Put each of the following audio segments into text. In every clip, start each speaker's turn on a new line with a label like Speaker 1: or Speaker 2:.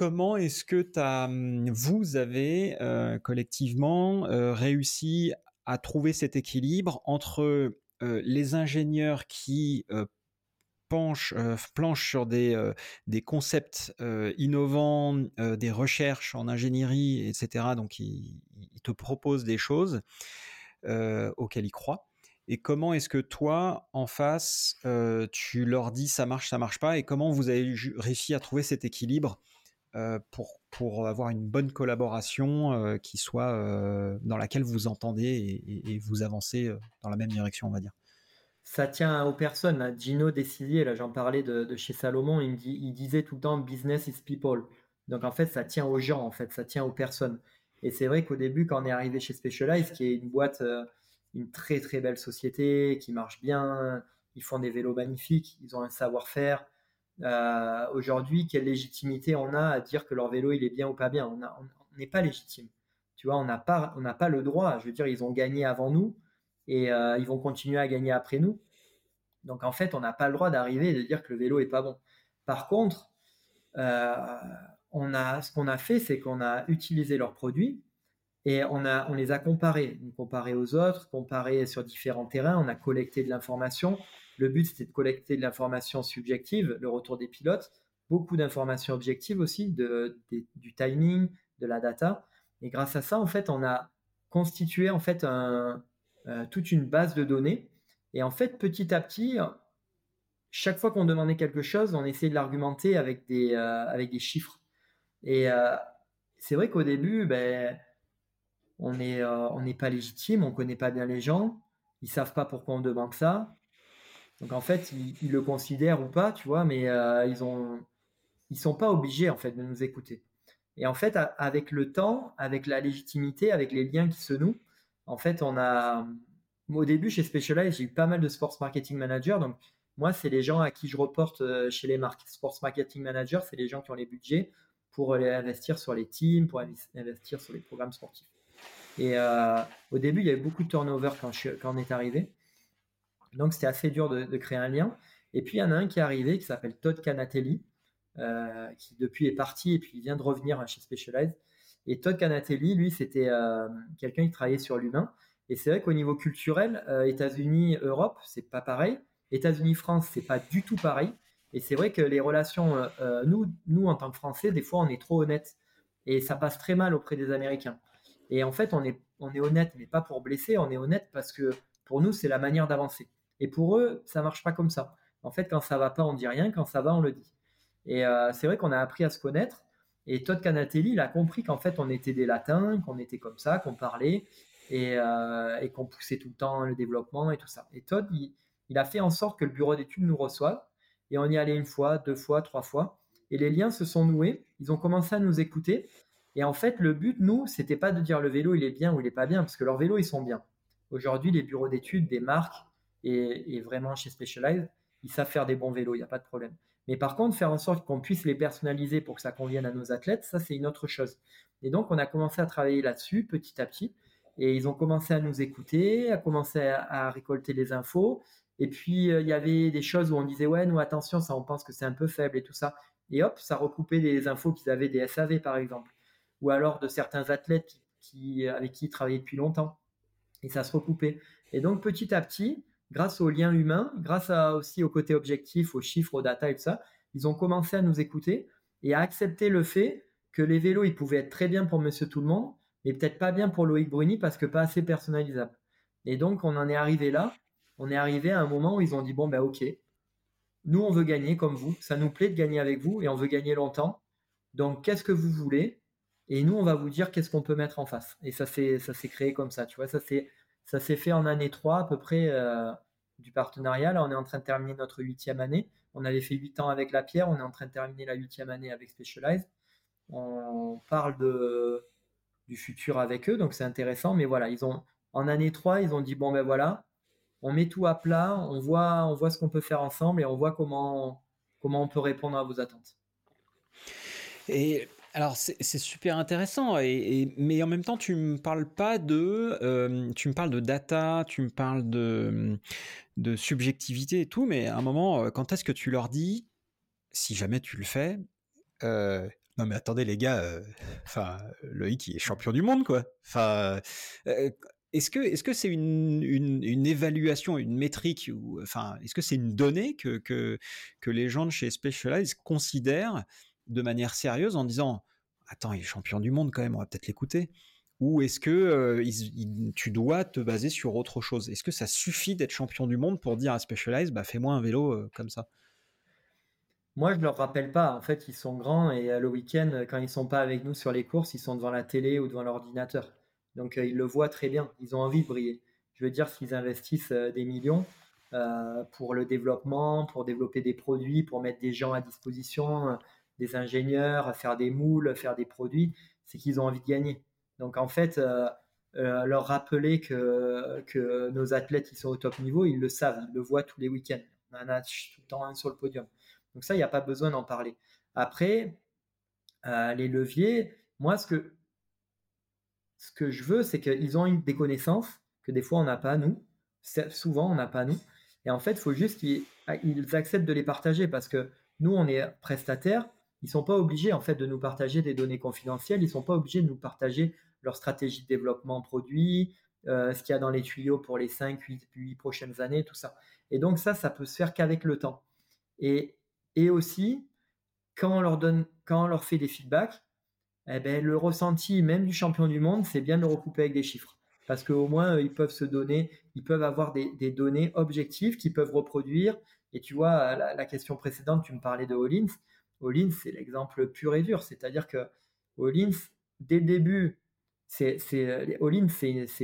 Speaker 1: comment est-ce que as, hum, vous avez collectivement réussi à trouver cet équilibre entre les ingénieurs qui penchent, planchent sur des, concepts innovants, des recherches en ingénierie, etc. Donc, ils, ils te proposent des choses auxquelles ils croient et comment est-ce que toi, en face, euh, tu leur dis ça marche, ça marche pas, et comment vous avez réussi à trouver cet équilibre euh, pour, pour avoir une bonne collaboration euh, qui soit dans laquelle vous entendez et, vous avancez dans la même direction, on va dire
Speaker 2: ça tient aux personnes. Gino Décilier, là j'en parlais de, chez Salomon, il, il disait tout le temps business is people. Donc en fait, ça tient aux gens, en fait, ça tient aux personnes. Et c'est vrai qu'au début, quand on est arrivé chez Specialized, qui est une boîte une très très belle société qui marche bien. Ils font des vélos magnifiques, ils ont un savoir-faire. Euh, Aujourd'hui, quelle légitimité on a à dire que leur vélo il est bien ou pas bien? On n'est pas légitime. Tu vois, on n'a pas pas le droit. Je veux dire, ils ont gagné avant nous et euh, ils vont continuer à gagner après nous. Donc en fait, on n'a pas le droit d'arriver et de dire que le vélo est pas bon. Par contre, euh, on a ce qu'on a fait, c'est qu'on a utilisé leurs produits et on, a, on les a comparés, comparés aux autres, comparés sur différents terrains, on a collecté de l'information. Le but, c'était de collecter de l'information subjective, le retour des pilotes, beaucoup d'informations objectives aussi, du timing, de la data. Et grâce à ça, en fait, on a constitué en fait euh, toute une base de données. Et en fait, petit à petit, chaque fois qu'on demandait quelque chose, on essayait de l'argumenter avec des, euh, avec des chiffres. Et euh, c'est vrai qu'au début, ben, on n'est pas légitime, on connaît pas bien les gens, ils savent pas pourquoi on demande ça. Donc en fait, ils, le considèrent ou pas, tu vois, mais euh, ils ont sont pas obligés en fait de nous écouter. Et en fait, avec le temps, avec la légitimité, avec les liens qui se nouent, en fait, on a au début chez Specialized, j'ai eu pas mal de sports marketing managers, donc moi, c'est les gens à qui je reporte euh, chez les marques. Sports marketing managers, c'est les gens qui ont les budgets pour investir sur les teams, pour investir sur les programmes sportifs. Et euh, au début, il y avait beaucoup de turnover quand on est arrivé. Donc, c'était assez dur de, créer un lien. Et puis, il y en a un qui est arrivé qui s'appelle Todd Canatelli, euh, qui depuis est parti et puis il vient de revenir chez Specialized. Et Todd Canatelli, lui, c'était euh, quelqu'un qui travaillait sur l'humain. Et c'est vrai qu'au niveau culturel, États-Unis, Europe, c'est pas pareil. États-Unis, France, c'est pas du tout pareil. Et c'est vrai que les relations, nous, nous en tant que Français, des fois, on est trop honnête et ça passe très mal auprès des Américains. Et en fait, on est, on est honnête, mais pas pour blesser, on est honnête parce que pour nous, c'est la manière d'avancer. Et pour eux, ça marche pas comme ça. En fait, quand ça va pas, on dit rien, quand ça va, on le dit. Et euh, c'est vrai qu'on a appris à se connaître. Et Todd Canatelli, il a compris qu'en fait, on était des latins, qu'on était comme ça, qu'on parlait et, euh, et qu'on poussait tout le temps le développement et tout ça. Et Todd, il, il a fait en sorte que le bureau d'études nous reçoive. Et on y allait une fois, deux fois, trois fois. Et les liens se sont noués. Ils ont commencé à nous écouter. Et en fait, le but, nous, c'était pas de dire le vélo, il est bien ou il est pas bien, parce que leurs vélos, ils sont bien. Aujourd'hui, les bureaux d'études des marques et, vraiment chez Specialized, ils savent faire des bons vélos, il n'y a pas de problème. Mais par contre, faire en sorte qu'on puisse les personnaliser pour que ça convienne à nos athlètes, ça, c'est une autre chose. Et donc, on a commencé à travailler là-dessus petit à petit. Et ils ont commencé à nous écouter, à commencer à, récolter les infos. Et puis, euh, il y avait des choses où on disait, ouais, nous, attention, ça, on pense que c'est un peu faible et tout ça. Et hop, ça recoupait des infos qu'ils avaient des SAV, par exemple ou alors de certains athlètes qui, avec qui ils travaillaient depuis longtemps. Et ça se recoupait. Et donc petit à petit, grâce aux liens humains, grâce à, aussi au côté objectif, aux chiffres, aux data et tout ça, ils ont commencé à nous écouter et à accepter le fait que les vélos, ils pouvaient être très bien pour Monsieur Tout le Monde, mais peut-être pas bien pour Loïc Bruni parce que pas assez personnalisable. Et donc on en est arrivé là. On est arrivé à un moment où ils ont dit bon ben ok, nous on veut gagner comme vous, ça nous plaît de gagner avec vous et on veut gagner longtemps. Donc qu'est-ce que vous voulez? Et nous, on va vous dire qu'est-ce qu'on peut mettre en face. Et ça s'est, créé comme ça, tu vois. Ça s'est, ça s'est fait en année 3 à peu près euh, du partenariat. Là, on est en train de terminer notre huitième année. On avait fait huit ans avec la pierre. On est en train de terminer la huitième année avec Specialized. On parle du futur avec eux, donc c'est intéressant. Mais voilà, ils ont, en année 3, ils ont dit, bon ben voilà, on met tout à plat, on voit, on voit ce qu'on peut faire ensemble et on voit comment, comment on peut répondre à vos attentes.
Speaker 1: Et alors c'est super intéressant, mais en même temps tu me parles pas de, euh, tu me parles de data, tu me parles de, de subjectivité et tout, mais à un moment, euh, quand est-ce que tu leur dis, si jamais tu le fais, euh, Non mais attendez les gars, enfin Loïc il est champion du monde quoi. Enfin, est-ce que est-ce que c'est une, une, évaluation, une métrique ou enfin est-ce que c'est une donnée que, que que les gens de chez Specialized considèrent de manière sérieuse en disant attends il est champion du monde quand même, on va peut-être l'écouter. Ou est-ce que tu dois te baser sur autre chose? Est-ce que ça suffit d'être champion du monde pour dire à Specialized bah fais-moi un vélo comme ça?
Speaker 2: Moi, je ne leur rappelle pas. En fait, ils sont grands et euh, le week-end, quand ils ne sont pas avec nous sur les courses, ils sont devant la télé ou devant l'ordinateur. Donc, euh, ils le voient très bien. Ils ont envie de briller. Je veux dire, s'ils investissent euh, des millions pour le développement, pour développer des produits, pour mettre des gens à disposition, des ingénieurs, faire des moules, faire des produits, c'est qu'ils ont envie de gagner. Donc, en fait, leur rappeler que, que nos athlètes ils sont au top niveau, ils le savent, ils le voient tous les week-ends. On en a tout le temps un sur le podium. Donc ça, il n'y a pas besoin d'en parler. Après, euh, les leviers, moi, ce que, ce que je veux, c'est qu'ils ont des connaissances que des fois, on n'a pas nous. Souvent, on n'a pas nous. Et en fait, il faut juste qu'ils acceptent de les partager parce que nous, on est prestataires. Ils ne sont pas obligés, en fait, de nous partager des données confidentielles. Ils ne sont pas obligés de nous partager leur stratégie de développement produit, euh, ce qu'il y a dans les tuyaux pour les 5, 8, 8 prochaines années, tout ça. Et donc ça, ça peut se faire qu'avec le temps. Et et aussi, quand on leur, donne, quand on leur fait des feedbacks, eh ben, le ressenti même du champion du monde, c'est bien de le recouper avec des chiffres. Parce qu'au moins, ils peuvent se donner, ils peuvent avoir des, données objectives qu'ils peuvent reproduire. Et tu vois, la, question précédente, tu me parlais de Hollins. Hollins, c'est l'exemple pur et dur. C'est-à-dire que Hollins, dès le début, c'est, c'est,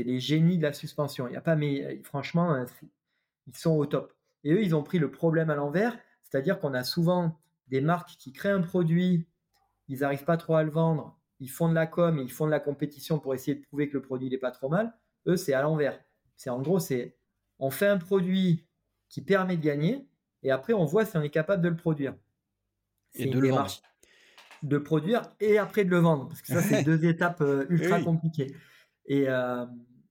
Speaker 2: les génies de la suspension. Il y a pas, mais franchement, euh, ils sont au top. Et eux, ils ont pris le problème à l'envers c'est-à-dire qu'on a souvent des marques qui créent un produit, ils n'arrivent pas trop à le vendre, ils font de la com, ils font de la compétition pour essayer de prouver que le produit n'est pas trop mal. Eux, c'est à l'envers. C'est en gros, c'est on fait un produit qui permet de gagner et après on voit si on est capable de le produire.
Speaker 1: Et de le vendre.
Speaker 2: De produire et après de le vendre. Parce que ça, c'est deux étapes euh, ultra compliquées. Et, euh,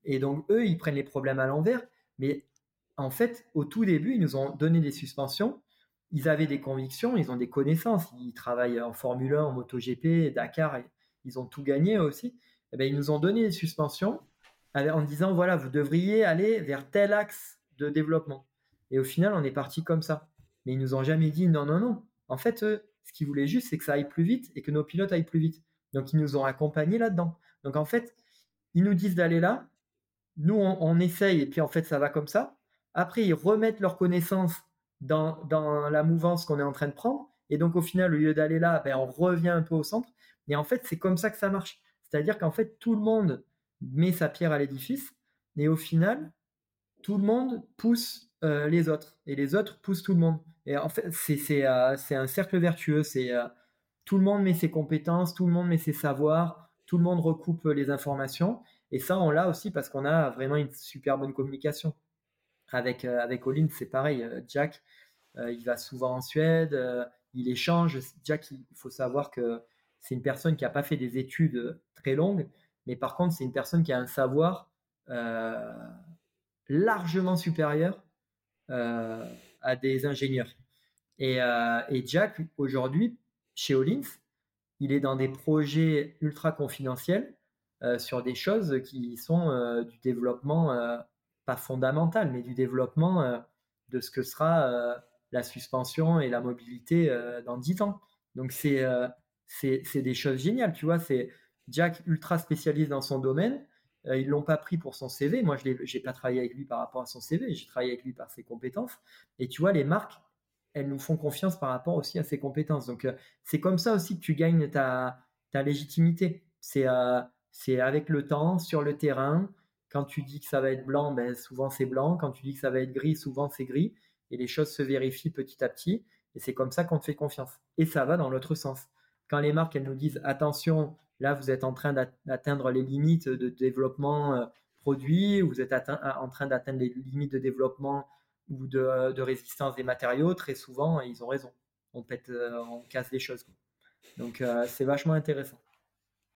Speaker 2: et donc, eux, ils prennent les problèmes à l'envers. Mais en fait, au tout début, ils nous ont donné des suspensions ils avaient des convictions, ils ont des connaissances. Ils travaillent en Formule 1, en MotoGP, Dakar, ils ont tout gagné aussi. Et eh bien, ils nous ont donné des suspensions en disant voilà, vous devriez aller vers tel axe de développement. Et au final, on est parti comme ça. Mais ils nous ont jamais dit non, non, non. En fait, ce qu'ils voulaient juste, c'est que ça aille plus vite et que nos pilotes aillent plus vite. Donc, ils nous ont accompagnés là-dedans. Donc, en fait, ils nous disent d'aller là. Nous, on, essaye et puis en fait, ça va comme ça. Après, ils remettent leurs connaissances dans, la mouvance qu'on est en train de prendre. Et donc, au final, au lieu d'aller là, ben, on revient un peu au centre. Et en fait, c'est comme ça que ça marche. C'est-à-dire qu'en fait, tout le monde met sa pierre à l'édifice. Et au final, tout le monde pousse euh, les autres. Et les autres poussent tout le monde. Et en fait, c'est euh, un cercle vertueux. C'est euh, tout le monde met ses compétences, tout le monde met ses savoirs, tout le monde recoupe les informations. Et ça, on l'a aussi parce qu'on a vraiment une super bonne communication. Avec, euh, avec Olin, c'est pareil. Jack, il va souvent en Suède, il échange. Jack, il faut savoir que c'est une personne qui n'a pas fait des études très longues, mais par contre, c'est une personne qui a un savoir largement supérieur à des ingénieurs. Et, Jack, aujourd'hui, chez Olins, il est dans des projets ultra confidentiels sur des choses qui sont du développement pas fondamental, mais du développement euh, de ce que sera euh, la suspension et la mobilité euh, dans 10 ans. Donc c'est c'est des choses géniales, tu vois. C'est Jack ultra spécialiste dans son domaine. Ils l'ont pas pris pour son CV. Moi, je n'ai pas travaillé avec lui par rapport à son CV. J'ai travaillé avec lui par ses compétences. Et tu vois, les marques, elles nous font confiance par rapport aussi à ses compétences. Donc, c'est comme ça aussi que tu gagnes ta, ta légitimité. C'est c'est avec le temps, sur le terrain, quand tu dis que ça va être blanc, ben, souvent c'est blanc. Quand tu dis que ça va être gris, souvent c'est gris. Et les choses se vérifient petit à petit. Et c'est comme ça qu'on te fait confiance. Et ça va dans l'autre sens. Quand les marques, elles nous disent attention, là vous êtes en train d'atteindre les limites de développement euh, produit, vous êtes en train d'atteindre les limites de développement ou de, résistance des matériaux, très souvent, ils ont raison. On pète, euh, on casse des choses. Donc euh, c'est vachement intéressant.